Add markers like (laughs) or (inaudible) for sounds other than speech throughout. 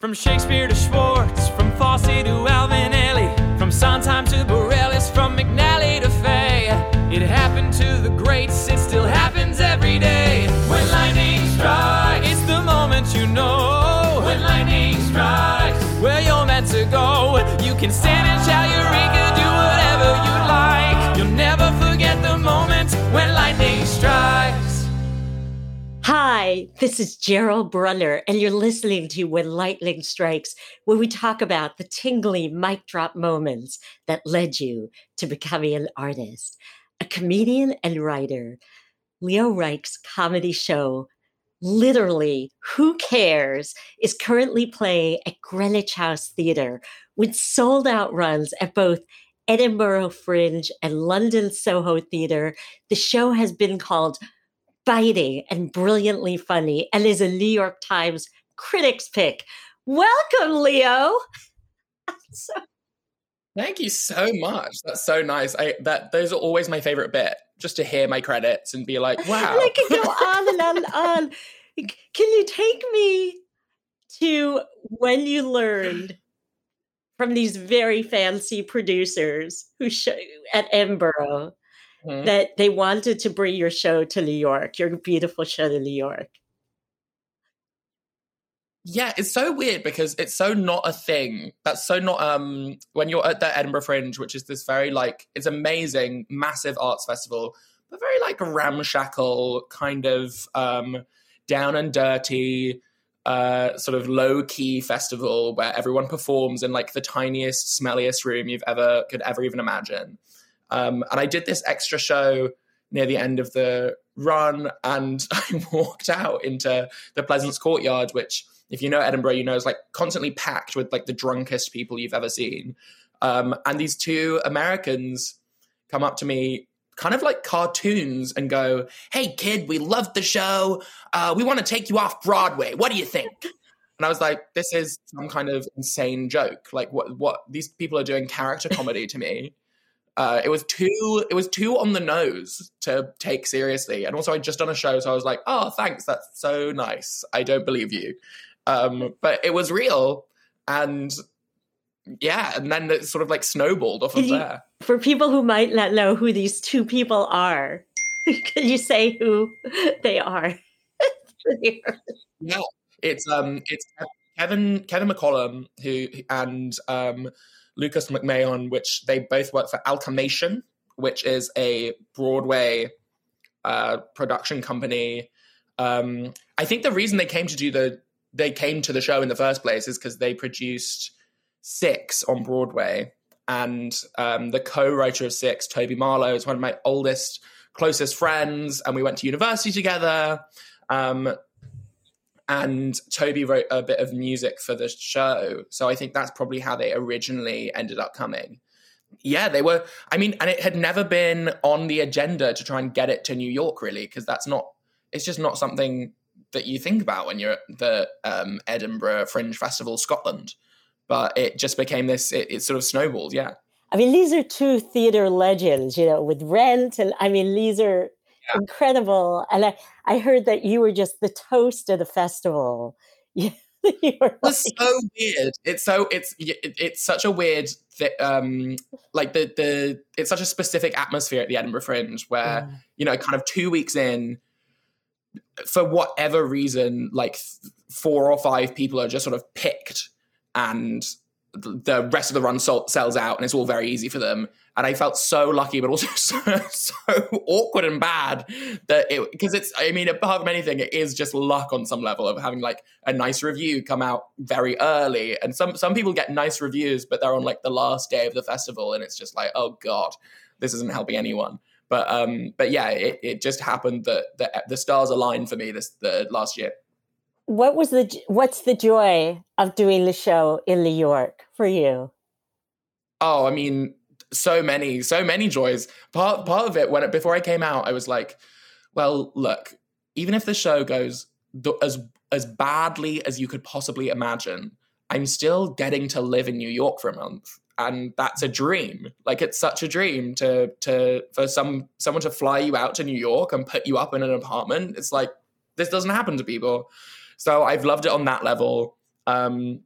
From Shakespeare to Schwartz, from Fosse to Alvin Ailey, from Sondheim to Bareilles, from McNally Hi, this is Gerald Brunner, and you're listening to When Lightning Strikes, where we talk about the tingly mic drop moments that led you to becoming an artist. A comedian and writer, Leo Reich's comedy show, literally, Who Cares, is currently playing at Greenwich House Theatre with sold out runs at both Edinburgh Fringe and London Soho Theatre. The show has been called biting and brilliantly funny and is a New York Times critics pick. Welcome, Leo. (laughs) so- Thank you so much. That's so nice. I that those are always my favorite bit. Just to hear my credits and be like, wow. I can go (laughs) on and on and on. Can you take me to when you learned from these very fancy producers who show at Edinburgh mm-hmm. that they wanted to bring your show to New York, your beautiful show to New York. Yeah, it's so weird because it's so not a thing. That's so not um when you're at the Edinburgh Fringe, which is this very like it's amazing, massive arts festival, but very like ramshackle, kind of um down and dirty, uh sort of low key festival where everyone performs in like the tiniest, smelliest room you've ever could ever even imagine. Um, and I did this extra show near the end of the run, and (laughs) I walked out into the Pleasance Courtyard, which, if you know Edinburgh, you know is like constantly packed with like the drunkest people you've ever seen. Um, and these two Americans come up to me kind of like cartoons and go, Hey, kid, we love the show. Uh, we want to take you off Broadway. What do you think? (laughs) And I was like, this is some kind of insane joke. Like, what, what these people are doing character comedy to me. Uh, it was too it was too on the nose to take seriously, and also I'd just done a show, so I was like, "Oh, thanks, that's so nice." I don't believe you, um, but it was real, and yeah, and then it sort of like snowballed off of you, there. For people who might not know who these two people are, (laughs) can you say who they are? (laughs) yeah, it's um, it's Kevin Kevin McCollum who and um Lucas McMahon, which they both work for Alchemation, which is a Broadway uh, production company. Um, I think the reason they came to do the they came to the show in the first place is because they produced Six on Broadway, and um, the co-writer of Six, Toby Marlow, is one of my oldest, closest friends, and we went to university together. Um, and Toby wrote a bit of music for the show. So I think that's probably how they originally ended up coming. Yeah, they were. I mean, and it had never been on the agenda to try and get it to New York, really, because that's not. It's just not something that you think about when you're at the um, Edinburgh Fringe Festival, Scotland. But it just became this. It, it sort of snowballed. Yeah. I mean, these are two theater legends, you know, with Rent, and I mean, these are yeah. incredible. And I, I heard that you were just the toast of the festival. (laughs) it's like... so weird. It's so it's it's such a weird th- um like the the it's such a specific atmosphere at the Edinburgh Fringe where yeah. you know kind of two weeks in for whatever reason, like four or five people are just sort of picked and the rest of the run sells out and it's all very easy for them. And i felt so lucky but also (laughs) so, so awkward and bad that it because it's i mean apart from anything it is just luck on some level of having like a nice review come out very early. And some some people get nice reviews but they're on like the last day of the festival and it's just like oh god this isn't helping anyone. But um but yeah it, it just happened that the, the stars aligned for me this the last year what was the what's the joy of doing the show in New York for you? Oh, I mean, so many, so many joys. Part part of it when it, before I came out, I was like, well, look, even if the show goes as as badly as you could possibly imagine, I'm still getting to live in New York for a month. And that's a dream. Like it's such a dream to to for some someone to fly you out to New York and put you up in an apartment. It's like this doesn't happen to people. So I've loved it on that level. Um,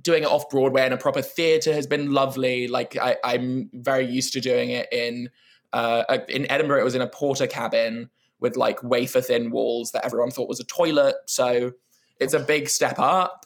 doing it off Broadway in a proper theatre has been lovely. Like I, am very used to doing it in uh, in Edinburgh. It was in a porter cabin with like wafer thin walls that everyone thought was a toilet. So it's a big step up.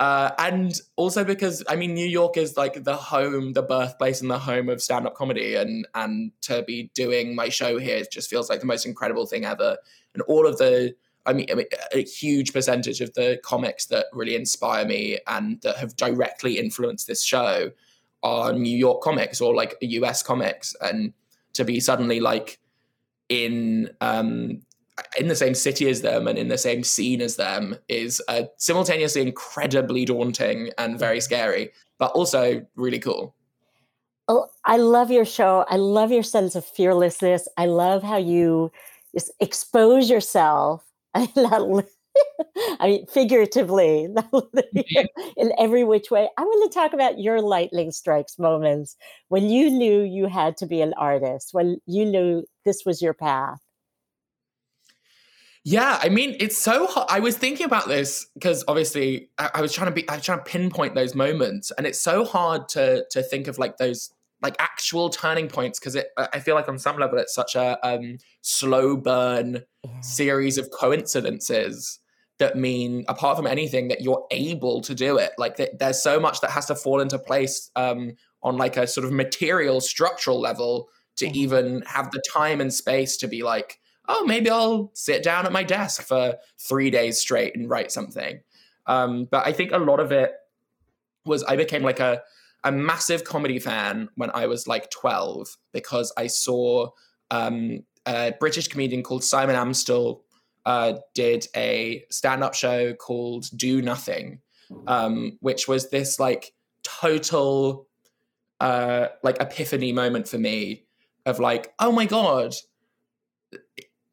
Uh, and also because I mean New York is like the home, the birthplace, and the home of stand-up comedy, and and to be doing my show here just feels like the most incredible thing ever. And all of the I mean, I mean, a huge percentage of the comics that really inspire me and that have directly influenced this show are New York comics or like US comics, and to be suddenly like in um, in the same city as them and in the same scene as them is uh, simultaneously incredibly daunting and very scary, but also really cool. Oh, I love your show. I love your sense of fearlessness. I love how you expose yourself (laughs) (laughs) I mean, figuratively, (laughs) in every which way. I want to talk about your lightning strikes moments when you knew you had to be an artist, when you knew this was your path. Yeah, I mean, it's so hard. I was thinking about this because obviously I, I was trying to be, I was trying to pinpoint those moments, and it's so hard to to think of like those like actual turning points because it i feel like on some level it's such a um, slow burn yeah. series of coincidences that mean apart from anything that you're able to do it like th- there's so much that has to fall into place um, on like a sort of material structural level to mm-hmm. even have the time and space to be like oh maybe i'll sit down at my desk for three days straight and write something um, but i think a lot of it was i became like a a massive comedy fan when I was like 12 because I saw um, a British comedian called Simon Amstell uh, did a stand up show called Do Nothing, um, which was this like total uh, like epiphany moment for me of like, oh my God,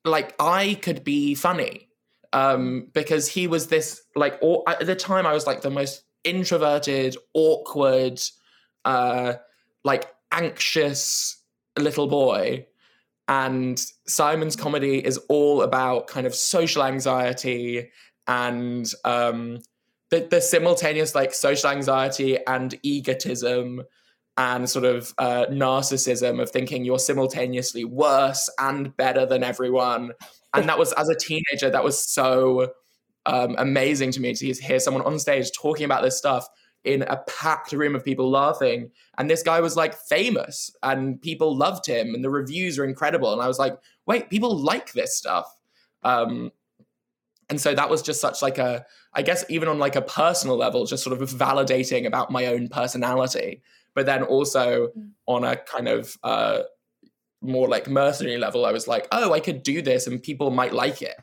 like I could be funny. Um, because he was this like, at the time I was like the most introverted, awkward, uh, like anxious little boy. And Simon's comedy is all about kind of social anxiety and um, the, the simultaneous like social anxiety and egotism and sort of uh, narcissism of thinking you're simultaneously worse and better than everyone. And that was, as a teenager, that was so um, amazing to me to hear someone on stage talking about this stuff in a packed room of people laughing. And this guy was like famous and people loved him and the reviews are incredible. And I was like, wait, people like this stuff. Um, and so that was just such like a, I guess even on like a personal level, just sort of validating about my own personality. But then also mm. on a kind of uh, more like mercenary level, I was like, oh, I could do this and people might like it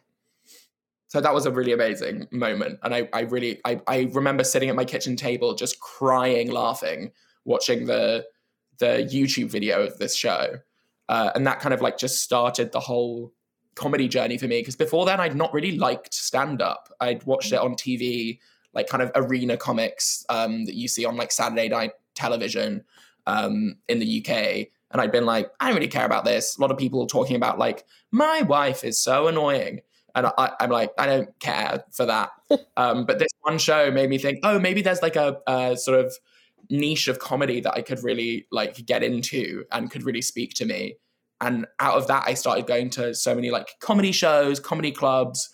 so that was a really amazing moment. And i, I really I, I remember sitting at my kitchen table just crying laughing watching the the youtube video of this show. Uh, and that kind of like just started the whole comedy journey for me because before then i'd not really liked stand up i'd watched it on tv like kind of arena comics um, that you see on like saturday night television um, in the uk and i'd been like i don't really care about this. A lot of people talking about like my wife is so annoying and I, am like, I don't care for that. (laughs) um, but this one show made me think, oh, maybe there's like a, a, sort of niche of comedy that I could really like get into and could really speak to me. and out of that, I started going to so many like comedy shows, comedy clubs,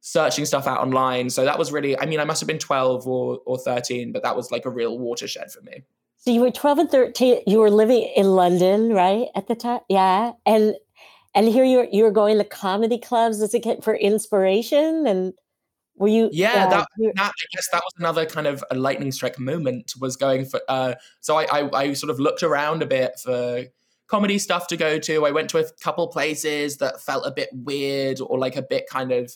searching stuff out online. So that was really, I mean, I must have been 12 or, or 13, but that was like a real watershed for me. So you were 12 and 13, you were living in London, right? At the time? Yeah. And and here you're you're going to comedy clubs as a kid for inspiration and were you yeah uh, that, that, i guess that was another kind of a lightning strike moment was going for uh so I, I i sort of looked around a bit for comedy stuff to go to. I went to a couple places that felt a bit weird or like a bit kind of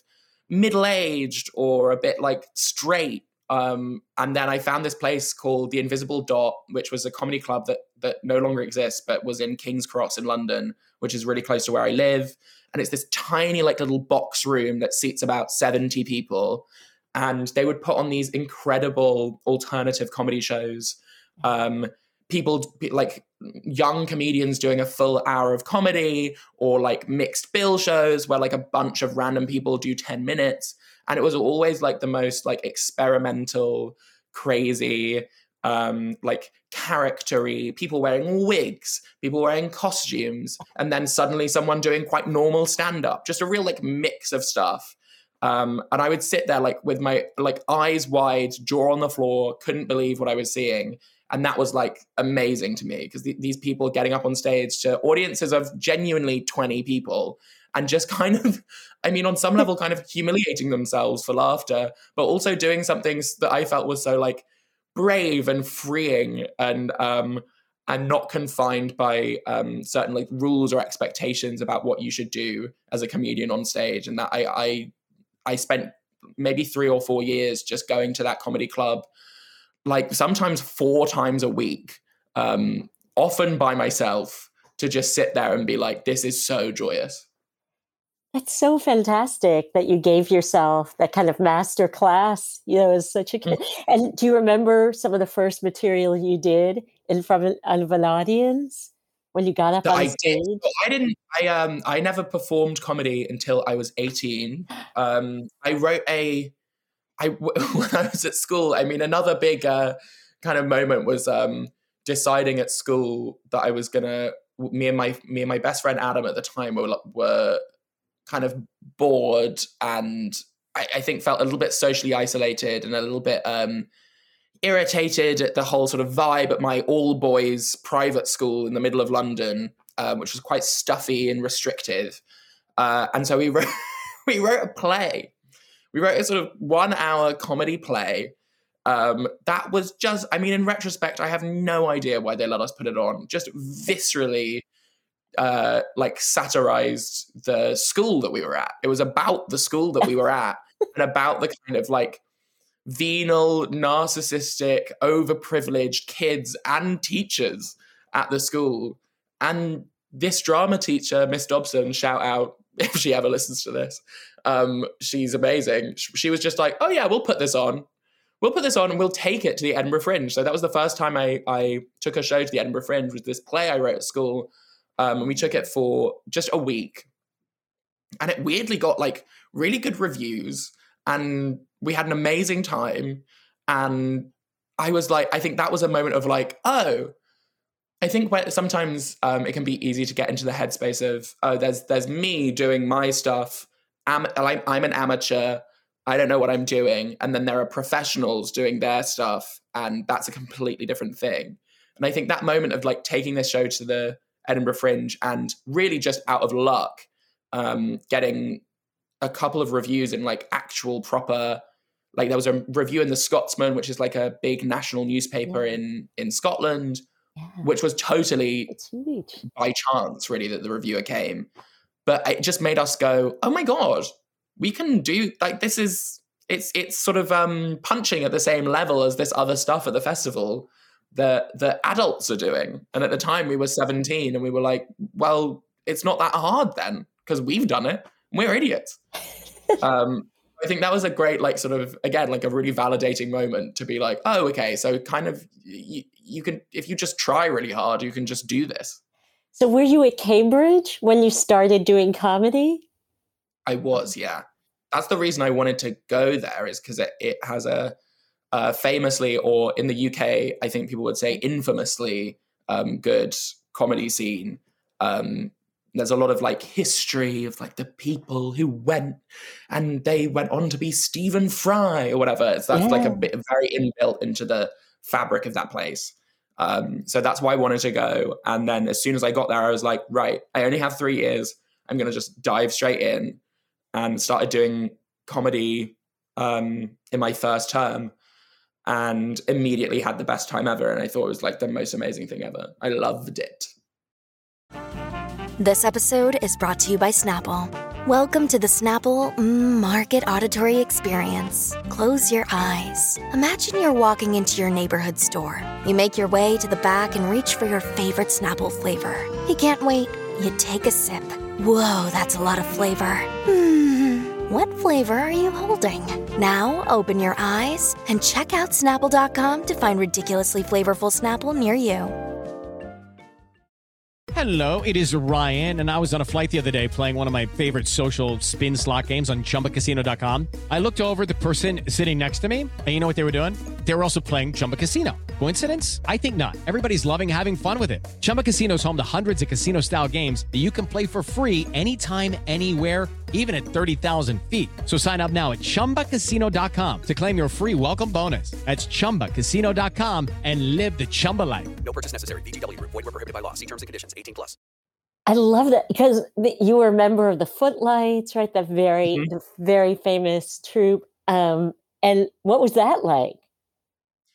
middle aged or a bit like straight. Um, and then I found this place called the Invisible Dot, which was a comedy club that that no longer exists, but was in King's Cross in London, which is really close to where I live. And it's this tiny, like little box room that seats about 70 people. And they would put on these incredible alternative comedy shows. Um, people like young comedians doing a full hour of comedy or like mixed bill shows where like a bunch of random people do 10 minutes and it was always like the most like experimental crazy um like charactery people wearing wigs people wearing costumes and then suddenly someone doing quite normal stand up just a real like mix of stuff. Um, and I would sit there like with my like eyes wide, jaw on the floor, couldn't believe what I was seeing. And that was like amazing to me because th- these people getting up on stage to audiences of genuinely 20 people and just (laughs) kind of i mean on some level kind of humiliating themselves for laughter but also doing something that i felt was so like brave and freeing and um and not confined by um certain like rules or expectations about what you should do as a comedian on stage and that i i i spent maybe three or four years just going to that comedy club like sometimes four times a week, um, often by myself, to just sit there and be like, this is so joyous. That's so fantastic that you gave yourself that kind of master class, you know, as such a kid. Mm. And do you remember some of the first material you did in front of an audience when you got up on I stage? Did. I didn't. I um. I never performed comedy until I was eighteen. Um. I wrote a I (laughs) when I was at school, I mean, another big uh, kind of moment was um, deciding at school that I was gonna. Me and my me and my best friend Adam at the time were were kind of bored and I, I think felt a little bit socially isolated and a little bit um, irritated at the whole sort of vibe at my all boys private school in the middle of London, um, which was quite stuffy and restrictive. Uh, and so we wrote (laughs) we wrote a play we wrote a sort of one hour comedy play. Um, that was just, I mean, in retrospect, I have no idea why they let us put it on. Just viscerally, uh, like satirized the school that we were at. It was about the school that we were (laughs) at and about the kind of like venal, narcissistic, overprivileged kids and teachers at the school. And this drama teacher, Miss Dobson, shout out (laughs) if she ever listens to this, um, she's amazing. She was just like, oh yeah, we'll put this on. We'll put this on and we'll take it to the Edinburgh Fringe. So that was the first time I, I took a show to the Edinburgh Fringe with this play I wrote at school. Um, and we took it for just a week. And it weirdly got like really good reviews. And we had an amazing time. And I was like, I think that was a moment of like, oh, I think sometimes um, it can be easy to get into the headspace of, oh, there's there's me doing my stuff I'm, I'm an amateur. I don't know what I'm doing. And then there are professionals doing their stuff. And that's a completely different thing. And I think that moment of like taking this show to the Edinburgh Fringe and really just out of luck, um, getting a couple of reviews in like actual proper, like there was a review in the Scotsman, which is like a big national newspaper yeah. in in Scotland, yeah. which was totally by chance, really, that the reviewer came but it just made us go, oh my god, we can do like this is it's it's sort of um punching at the same level as this other stuff at the festival that the adults are doing. And at the time we were 17 and we were like, well, it's not that hard then because we've done it. We're idiots. (laughs) um, I think that was a great, like, sort of, again, like a really validating moment to be like, oh, okay, so kind of, you, you can, if you just try really hard, you can just do this. So were you at Cambridge when you started doing comedy? I was, yeah. That's the reason I wanted to go there is because it, it has a uh, famously, or in the UK, I think people would say infamously um, good comedy scene. Um, there's a lot of like history of like the people who went and they went on to be Stephen Fry or whatever. It's that's yeah. like a bit very inbuilt into the fabric of that place. Um, so that's why I wanted to go. And then as soon as I got there, I was like, right, I only have three years. I'm gonna just dive straight in and started doing comedy um, in my first term and immediately had the best time ever. And I thought it was like the most amazing thing ever. I loved it. This episode is brought to you by Snapple. Welcome to the Snapple Market Auditory Experience. Close your eyes. Imagine you're walking into your neighborhood store. You make your way to the back and reach for your favorite Snapple flavor. You can't wait. You take a sip. Whoa, that's a lot of flavor. Hmm, what flavor are you holding? Now open your eyes and check out Snapple.com to find ridiculously flavorful Snapple near you. Hello, it is Ryan, and I was on a flight the other day playing one of my favorite social spin slot games on chumbacasino.com. I looked over the person sitting next to me, and you know what they were doing? They were also playing Chumba Casino. Coincidence? I think not. Everybody's loving having fun with it. Chumba Casino is home to hundreds of casino style games that you can play for free anytime, anywhere, even at 30,000 feet. So sign up now at chumbacasino.com to claim your free welcome bonus. That's chumbacasino.com and live the Chumba life. No purchase necessary. VGW, void, were prohibited by law. See terms and conditions 18 plus. I love that because you were a member of the Footlights, right? That very, mm-hmm. the very famous troupe. Um, and what was that like?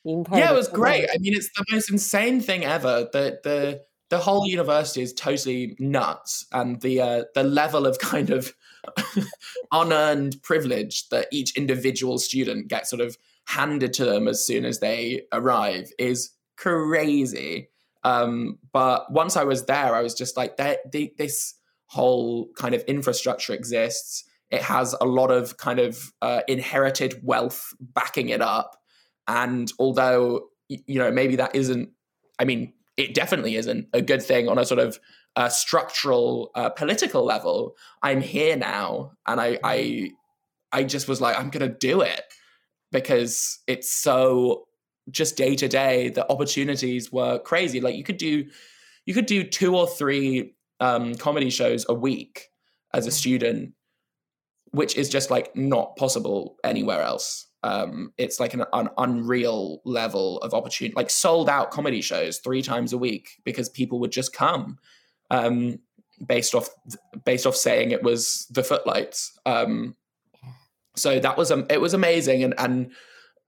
yeah, it was great. I mean, it's the most insane thing ever. The the the whole university is totally nuts, and the uh, the level of kind of (laughs) unearned privilege that each individual student gets sort of handed to them as soon as they arrive is crazy. Um, but once I was there, I was just like, this whole kind of infrastructure exists. It has a lot of kind of uh, inherited wealth backing it up. And although, you know, maybe that isn't, I mean, it definitely isn't a good thing on a sort of uh, structural uh, political level. I'm here now, and I, I, I just was like, I'm gonna do it because it's so just day to day. The opportunities were crazy. Like you could do, you could do two or three um, comedy shows a week as a student, which is just like not possible anywhere else um, it's like an, an, unreal level of opportunity, like sold out comedy shows three times a week because people would just come um, based off based off saying it was the Footlights. Um, so that was um, it was amazing, and and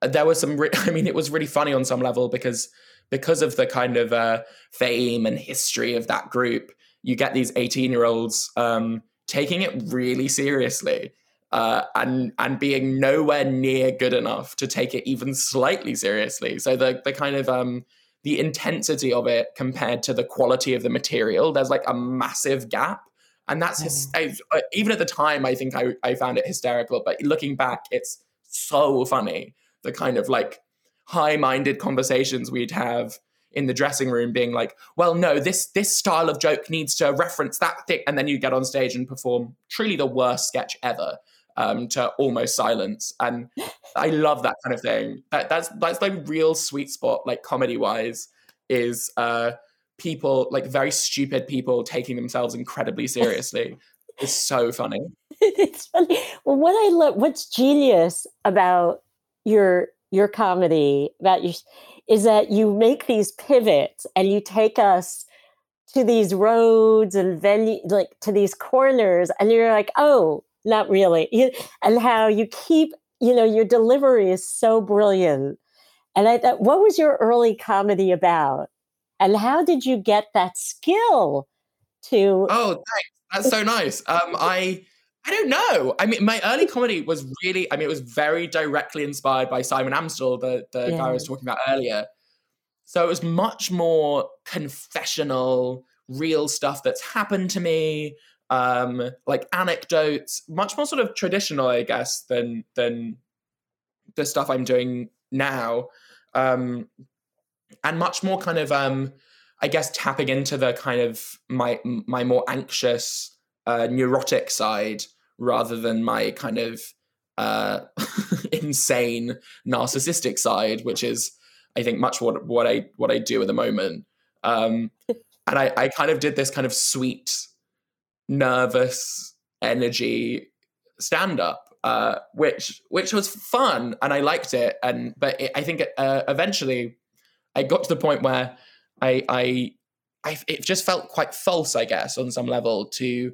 there was some. Re- (laughs) I mean, it was really funny on some level because because of the kind of uh, fame and history of that group, you get these eighteen year olds um, taking it really seriously uh, and and being nowhere near good enough to take it even slightly seriously. So the the kind of um, the intensity of it compared to the quality of the material, there's like a massive gap. And that's his, I, uh, even at the time, I think I, I found it hysterical. But looking back, it's so funny. The kind of like high minded conversations we'd have in the dressing room being like well no this this style of joke needs to reference that thing and then you get on stage and perform truly the worst sketch ever um, to almost silence. And I love that kind of thing. That, that's that's like real sweet spot, like comedy wise, is uh, people like very stupid people taking themselves incredibly seriously. it's so funny. (laughs) it's funny. Well, what I love, what's genius about your your comedy about you is that you make these pivots and you take us to these roads and venue like to these corners and you're like oh not really. And how you keep, you know, your delivery is so brilliant. And I thought, what was your early comedy about? And how did you get that skill to? Oh, thanks. That's so nice. Um, I. I don't know. I mean, my early comedy was really, I mean, it was very directly inspired by Simon Amstell, the, the yeah. guy I was talking about earlier. So it was much more confessional, real stuff that's happened to me, um, like anecdotes, much more sort of traditional, I guess, than than the stuff I'm doing now, um, and much more kind of, um, I guess, tapping into the kind of my my more anxious, uh, neurotic side rather than my kind of uh, (laughs) insane narcissistic side, which is, I think, much what what I what I do at the moment. Um, and I, I kind of did this kind of sweet nervous energy stand up uh, which which was fun and I liked it. And but it, I think uh, eventually I got to the point where I, I I it just felt quite false I guess on some level to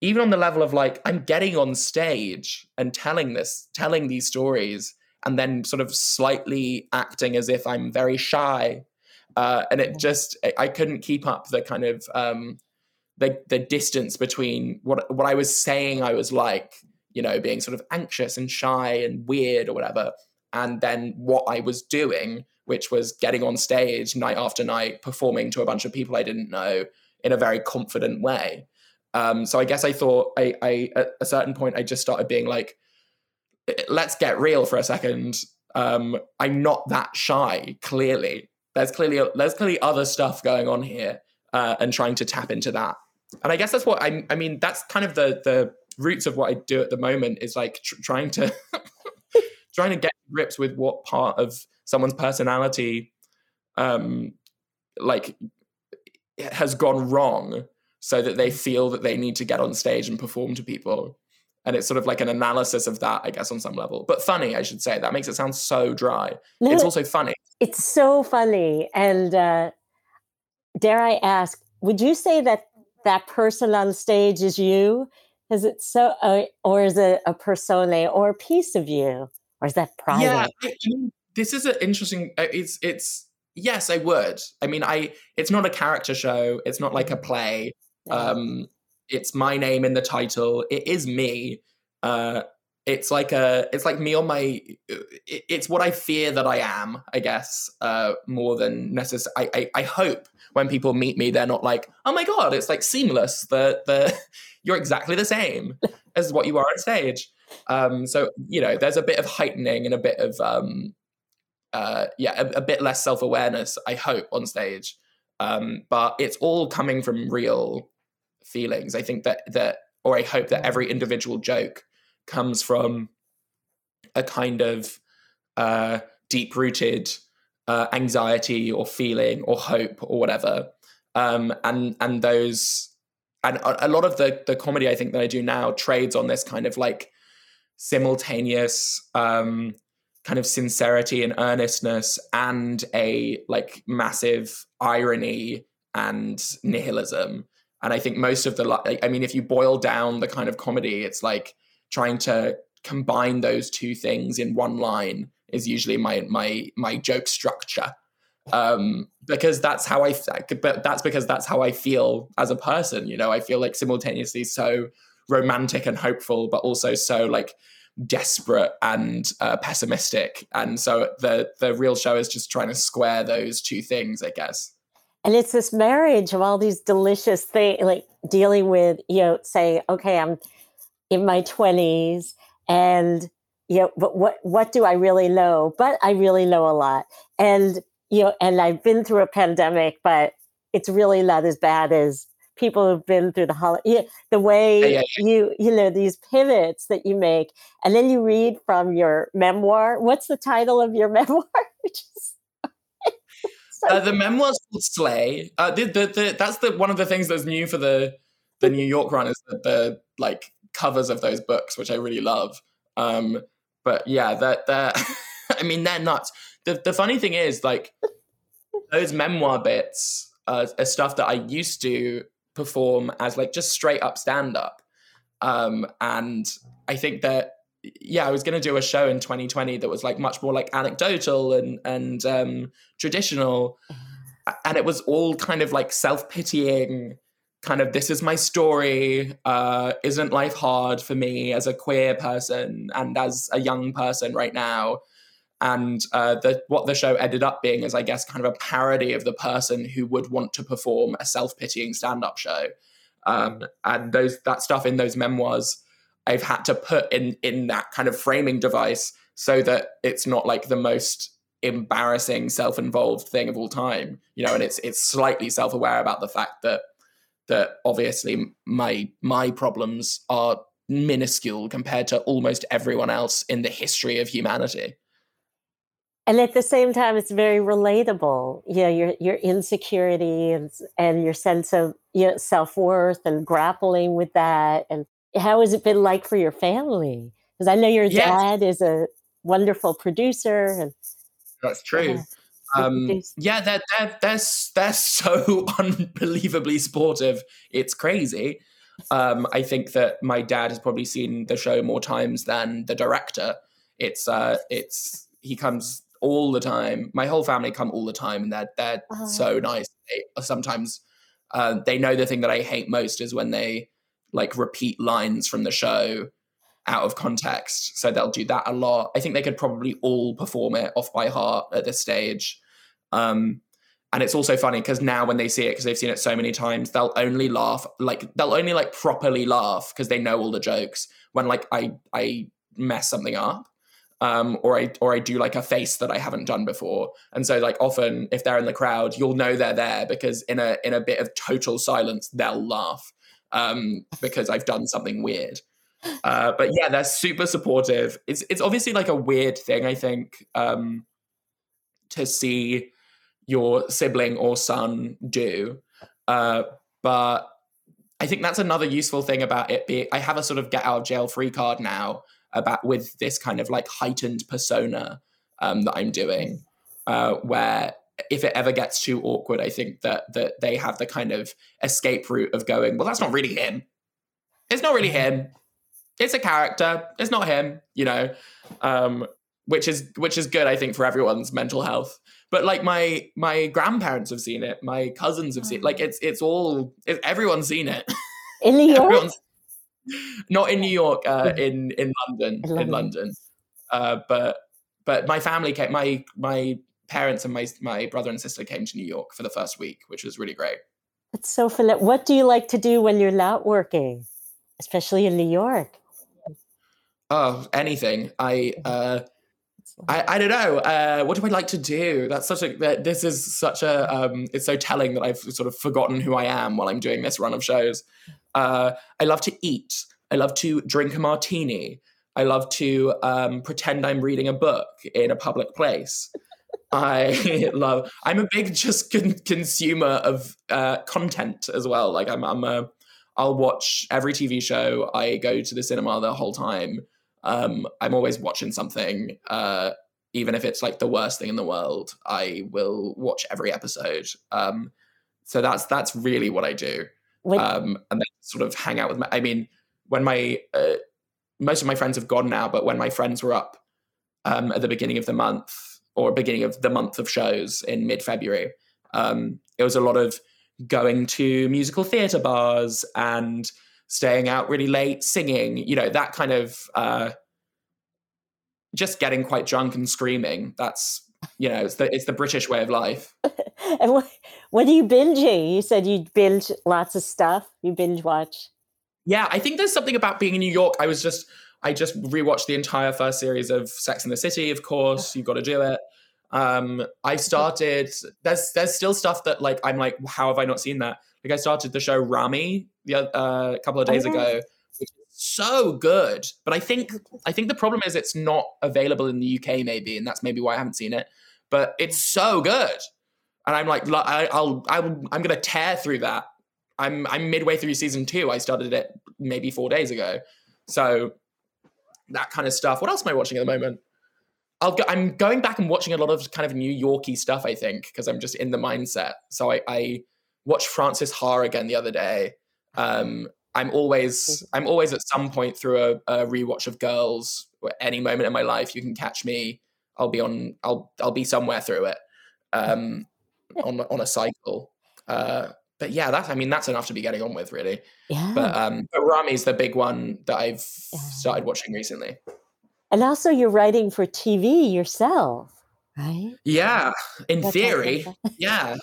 even on the level of like I'm getting on stage and telling this telling these stories and then sort of slightly acting as if I'm very shy. Uh, and it just I couldn't keep up the kind of um, the the distance between what what I was saying I was like, you know, being sort of anxious and shy and weird or whatever, and then what I was doing, which was getting on stage night after night, performing to a bunch of people I didn't know in a very confident way. Um, so I guess I thought I, I at a certain point I just started being like, let's get real for a second. Um, I'm not that shy. Clearly, there's clearly there's clearly other stuff going on here, uh, and trying to tap into that and I guess that's what I I mean that's kind of the the roots of what I do at the moment is like tr- trying to (laughs) trying to get grips with what part of someone's personality um like has gone wrong so that they feel that they need to get on stage and perform to people. And it's sort of like an analysis of that i guess on some level. But funny i should say that makes it sound so dry. No, it's also funny. It's so funny. And uh dare i ask would you say that that person on stage is you? Is it so, uh, or is it a persona or a piece of you, or is that private? Yeah, I mean, this is an interesting. Uh, it's it's yes, I would. I mean, I it's not a character show. It's not like a mm-hmm. play. Um, it's my name in the title. It is me. Uh, it's like a it's like me on my it's what i fear that i am i guess uh more than necessary I, I, I hope when people meet me they're not like oh my god it's like seamless the the (laughs) you're exactly the same (laughs) as what you are on stage. Um so you know there's a bit of heightening and a bit of um uh yeah a, a bit less self-awareness i hope on stage. Um but it's all coming from real feelings. I think that that or i hope that every individual joke comes from a kind of uh, deep rooted uh, anxiety or feeling or hope or whatever. Um, and and those and a, lot of the the comedy I think that I do now trades on this kind of like simultaneous um, kind of sincerity and earnestness and a like massive irony and nihilism. And I think most of the, like, I mean, if you boil down the kind of comedy, it's like trying to combine those two things in one line is usually my my my joke structure. Um because that's how i but that's because that's how i feel as a person you know? I feel like simultaneously so romantic and hopeful but also so like desperate and uh, pessimistic. And so the the real show is just trying to square those two things i guess. And it's this marriage of all these delicious things like dealing with you know say okay i'm in my 20s and you know but what what do i really know? But i really know a lot. And you know and i've been through a pandemic but it's really not as bad as people who've been through the holiday the way yeah, yeah, yeah. you you know these pivots that you make. And then you read from your memoir. What's the title of your (laughs) memoir? (laughs) Uh, the memoir's called slay. Uh, the, the, the, that's the one of the things that's new for the the new york run is that the like covers of those books, which I really love. Um, but yeah, that that (laughs) I mean they're nuts. The the funny thing is like (laughs) those memoir bits uh, are stuff that I used to perform as like just straight up stand up. Um, and I think that yeah, I was going to do a show in 2020 that was like much more like anecdotal and and um, traditional, and it was all kind of like self pitying kind of this is my story uh, isn't life hard for me as a queer person and as a young person right now? And uh, the, what the show ended up being is i guess kind of a parody of the person who would want to perform a self-pitying stand-up show. Um, and those that stuff in those memoirs i've had to put in in that kind of framing device so that it's not like the most embarrassing self-involved thing of all time you know and it's it's slightly self-aware about the fact that that obviously my my problems are minuscule compared to almost everyone else in the history of humanity. and at the same time it's very relatable you know your your insecurity and and your sense of you know, self-worth and grappling with that and how has it been like for your family because i know your Yes. dad is a wonderful producer and That's true. uh, Um, yeah, they're, they're they're they're so unbelievably supportive. It's crazy. Um, I think that my dad has probably seen the show more times than the director. It's uh, it's he comes all the time. My whole family come all the time, and they're they're Oh. so nice. They, sometimes uh, they know the thing that I hate most is when they like repeat lines from the show out of context. So they'll do that a lot. I think they could probably all perform it off by heart at this stage. Um, and it's also funny because now when they see it, because they've seen it so many times, they'll only laugh like they'll only like properly laugh because they know all the jokes when like I I mess something up. Um, or I or I do like a face that I haven't done before, and so like often if they're in the crowd, you'll know they're there because in a in a bit of total silence they'll laugh um, because I've done something weird. Uh, but yeah, they're super supportive. It's it's obviously like a weird thing, I think, um, to see your sibling or son do. Uh, but I think that's another useful thing about it being. I have a sort of get out of jail free card now about with this kind of like heightened persona um, that I'm doing, uh, where if it ever gets too awkward, I think that that they have the kind of escape route of going, well, that's not really him. It's not really him. It's a character. It's not him. You know, um, which is which is good, I think, for everyone's mental health. But like my my grandparents have seen it, my cousins have seen like it's it's all it, everyone's seen it. in new york not in New York, uh, in in London, In in London. London. Uh, but but my family came, my my parents and my my brother and sister came to New York for the first week, which was really great. it's so fun what do you like to do when you're not working especially in new york Oh, anything. I uh, I, I don't know. Uh, what do I like to do? That's such a. that- This is such a. Um, it's so telling that I've sort of forgotten who I am while I'm doing this run of shows. Uh, I love to eat. I love to drink a martini. I love to um, pretend I'm reading a book in a public place. I (laughs) love. I'm a big just con- consumer of uh, content as well. Like I'm. I'm a. I'll watch every TV show. I go to the cinema the whole time. Um, I'm always watching something, uh, even if it's like the worst thing in the world. I will watch every episode. Um, so that's that's really what I do, When- um, and then sort of hang out with my. I mean, when my uh, most of my friends have gone now, but when my friends were up um, at the beginning of the month or beginning of the month of shows in mid February, um, it was a lot of going to musical theatre bars and staying out really late, singing, you know, that kind of uh, just getting quite drunk and screaming. That's you know, it's the it's the British way of life. (laughs) and what, what are you binging you said you binge lots of stuff you binge watch Yeah, I think there's something about being in New York. I was just I just rewatched the entire first series of Sex in the City, of course. (laughs) You've got to do it. Um, I started there's there's still stuff that like I'm like, how have I not seen that? Like I started the show Ramy the uh, a couple of days Oh. ago, which is so good. But I think I think the problem is it's not available in the UK, maybe, and that's maybe why I haven't seen it. But it's so good, and I'm like, I, I'll I'm I'm gonna tear through that. I'm I'm midway through season two. I started it maybe four days ago, so that kind of stuff. What else am I watching at the moment? I'll go, I'm going back and watching a lot of kind of New Yorky stuff. I think because I'm just in the mindset. So I, I watched Frances Ha again the other day. Um, I'm always I'm always at some point through a, a rewatch of Girls. Any moment in my life, you can catch me. I'll be on. I'll I'll be somewhere through it. Um, on on a cycle. Uh, but yeah, that's I mean that's enough to be getting on with really. yeah But um, but Ramy's the big one that I've Yeah. started watching recently. and also you're writing for tv yourself right Yeah, in That's theory, (laughs) yeah,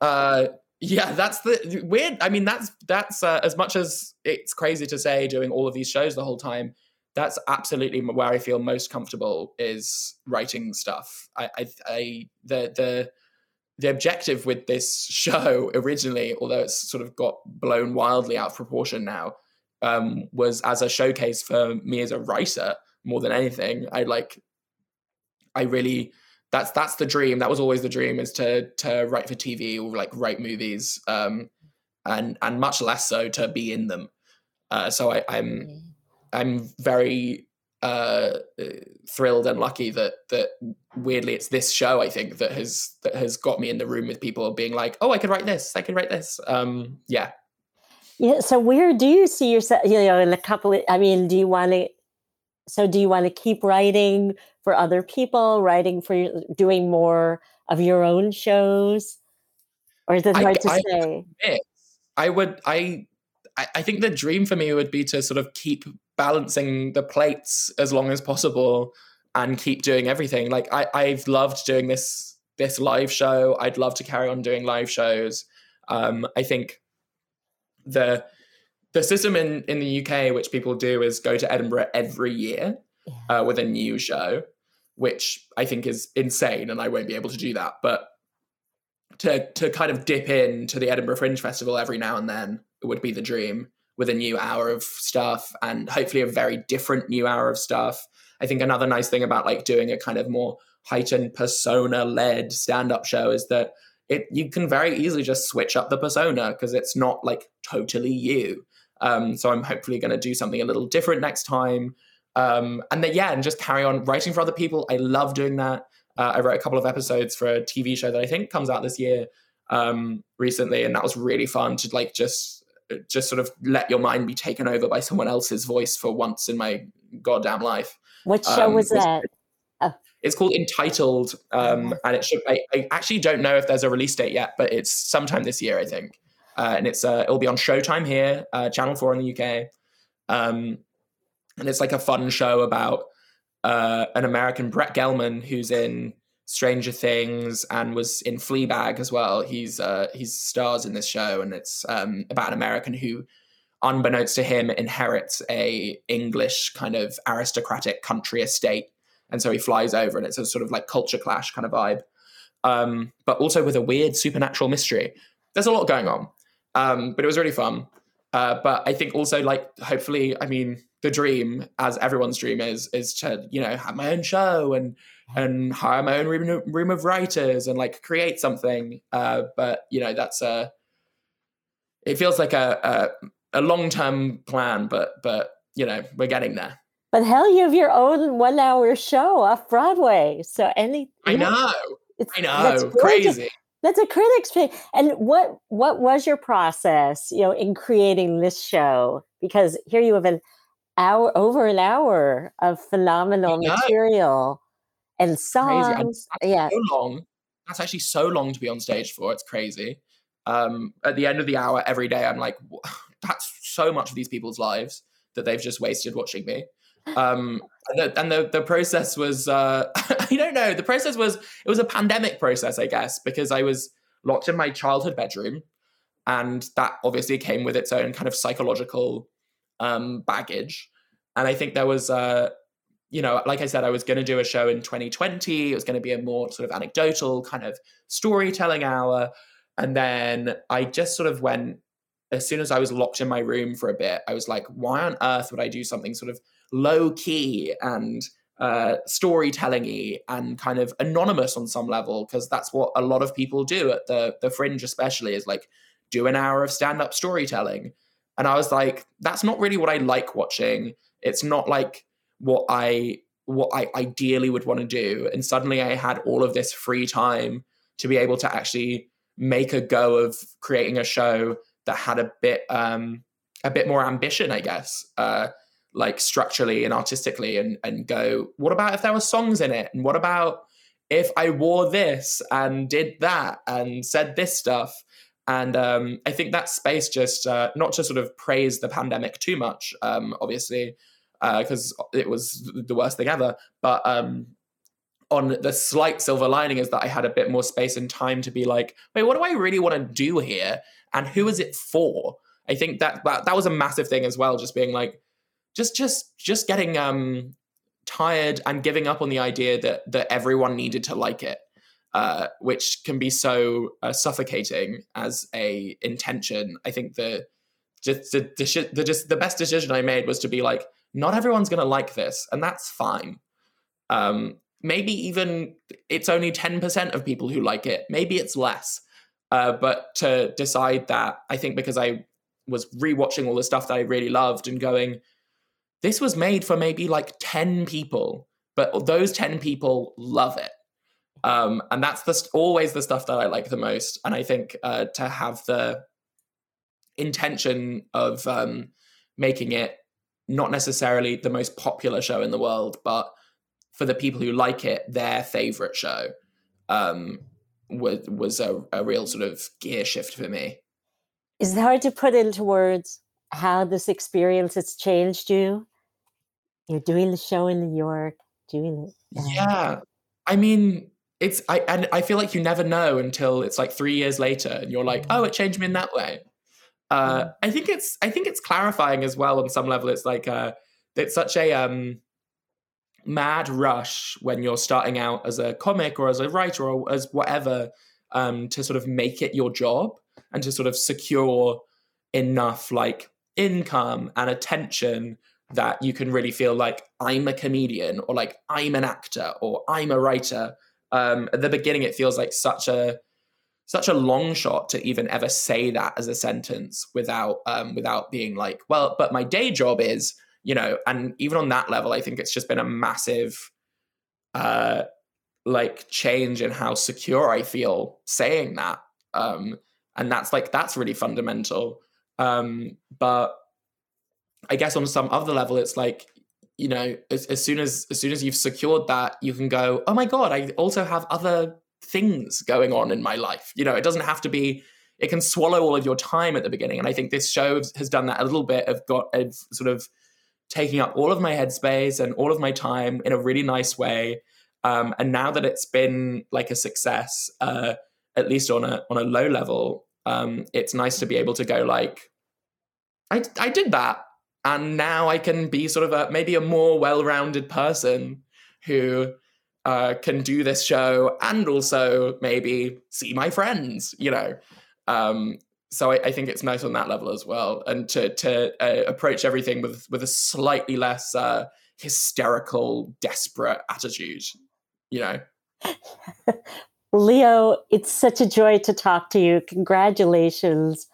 uh, yeah. That's the weird. I mean, that's that's uh, as much as it's crazy to say doing all of these shows the whole time. That's absolutely where I feel most comfortable is writing stuff. I, I, I the the the objective with this (laughs) show originally, although it's sort of got blown wildly out of proportion now, um, was as a showcase for me as a writer more than anything. I like, I really that's that's the dream. That was always the dream is to to write for TV or like write movies, um, and and much less so to be in them. Uh, so I, I'm I'm very uh, thrilled and lucky that that weirdly it's this show I think that has that has got me in the room with people being like, oh, I could write this, I could write this. Um, yeah. Yeah. So where do you see yourself? You know, in a couple. Of, I mean, do you want to? So do you want to keep writing for other people, writing for doing more of your own shows, or is it hard I, to I, say? I would. I I think the dream for me would be to sort of keep balancing the plates as long as possible and keep doing everything. Like I, I've loved doing this this live show. I'd love to carry on doing live shows. Um, I think the the system in in the UK, which people do, is go to Edinburgh every year uh, with a new show, which I think is insane, and I won't be able to do that. But to to kind of dip into the Edinburgh Fringe Festival every now and then would be the dream with a new hour of stuff and hopefully a very different new hour of stuff. I think another nice thing about like doing a kind of more heightened persona led stand up show is that it you can very easily just switch up the persona because it's not like totally you. Um, so I'm hopefully going to do something a little different next time. Um, and then yeah, and just carry on writing for other people. I love doing that. Uh, I wrote a couple of episodes for a TV show that I think comes out this year um, recently, and that was really fun to like just just sort of let your mind be taken over by someone else's voice for once in my goddamn life. What show um, was that? Oh. It's called Entitled, um, and it should. I, I, actually don't know if there's a release date yet, but it's sometime this year, I think. Uh, and it's uh, it'll be on Showtime here, uh, Channel Four in the UK, um, and it's like a fun show about uh, an American Brett Gelman who's in Stranger Things and was in Fleabag as well. He's uh, he's stars in this show, and it's um, about an American who, unbeknownst to him, inherits a English kind of aristocratic country estate, and so he flies over, and it's a sort of like culture clash kind of vibe, um, but also with a weird supernatural mystery. There's a lot going on, um, but it was really fun. Uh, but I think also like hopefully, I mean, the dream, as everyone's dream is, is to you know have my own show and and hire my own room, room of writers and like create something. Uh, but you know, that's a. It feels like a a, a long term plan, but but you know, we're getting there. But hell, you have your own one hour show off Broadway. So any. I know. I know. Crazy. That's a critic's pick. And what what was your process, you know, in creating this show? Because here you have an hour over an hour of phenomenal material and songs. Yeah, so long. That's actually so long to be on stage for. It's crazy. Um, at the end of the hour every day, I'm like, (laughs) that's so much of these people's lives that they've just wasted watching me. Um, and the, and the, the process was, uh, (laughs) I don't know, the process was, it was a pandemic process, I guess, because I was locked in my childhood bedroom. And that obviously came with its own kind of psychological um, baggage. And I think there was, uh, you know, like I said, I was going to do a show in 2020. It was going to be a more sort of anecdotal kind of storytelling hour. And then I just sort of went, as soon as I was locked in my room for a bit, I was like, why on earth would I do something sort of low key and uh, storytelling and kind of anonymous on some level? Because that's what a lot of people do at the, the fringe, especially, is like do an hour of stand up storytelling. And I was like, that's not really what I like watching. It's not like, what I what I ideally would want to do. And suddenly I had all of this free time to be able to actually make a go of creating a show that had a bit um a bit more ambition, I guess. Uh like structurally and artistically and and go, what about if there were songs in it? And what about if I wore this and did that and said this stuff? And um, I think that space just uh, not to sort of praise the pandemic too much, um, obviously, because uh, it was the worst thing ever. But um, on the slight silver lining is that I had a bit more space and time to be like, wait, what do I really want to do here, and who is it for? I think that that, that was a massive thing as well. Just being like, just just just getting um, tired and giving up on the idea that that everyone needed to like it. Uh, which can be so uh, suffocating as a intention. I think the just the, the, the, just the best decision I made was to be like, not everyone's going to like this, and that's fine. Um, maybe even it's only 10% of people who like it. Maybe it's less. Uh, but to decide that, I think because I was rewatching all the stuff that I really loved and going, this was made for maybe like 10 people, but those 10 people love it. Um, and that's the, always the stuff that I like the most. And I think uh, to have the intention of um, making it not necessarily the most popular show in the world, but for the people who like it, their favorite show um, was was a, a real sort of gear shift for me. Is it hard to put into words how this experience has changed you? You're doing the show in New York, doing it. Yeah, I mean, it's I and I feel like you never know until it's like three years later, and you're like, oh, it changed me in that way. Uh, mm. I think it's I think it's clarifying as well on some level. It's like uh, it's such a um, mad rush when you're starting out as a comic or as a writer or as whatever um, to sort of make it your job and to sort of secure enough like income and attention that you can really feel like I'm a comedian or like I'm an actor or I'm a writer. Um, at the beginning, it feels like such a such a long shot to even ever say that as a sentence without um, without being like, well, but my day job is, you know, and even on that level, I think it's just been a massive uh like change in how secure I feel saying that. Um, and that's like that's really fundamental. Um, but I guess on some other level, it's like you know, as, as soon as as soon as you've secured that, you can go, oh my god, I also have other things going on in my life. You know, it doesn't have to be. It can swallow all of your time at the beginning, and I think this show has done that a little bit. Of got of sort of taking up all of my headspace and all of my time in a really nice way. Um, and now that it's been like a success, uh, at least on a on a low level, um, it's nice to be able to go like, I I did that, and now I can be sort of a maybe a more well rounded person who uh, can do this show and also maybe see my friends, you know. Um, so I, I, think it's nice on that level as well, and to to uh, approach everything with with a slightly less uh, hysterical, desperate attitude, you know. (laughs) Leo, it's such a joy to talk to you. Congratulations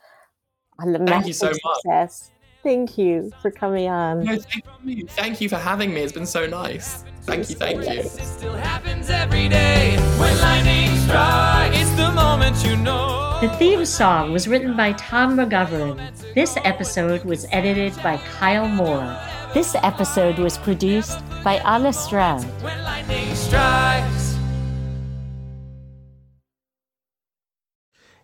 on the Thank you so success. Much. Thank you for coming on. No, thank you. Thank you for having me. It's been so nice. Thank you, thank you. It still happens every day when lightning strikes. It's the moment you know. The theme song was written by Tom McGovern. This episode was edited by Kyle Moore. This episode was produced by Anna Stroud.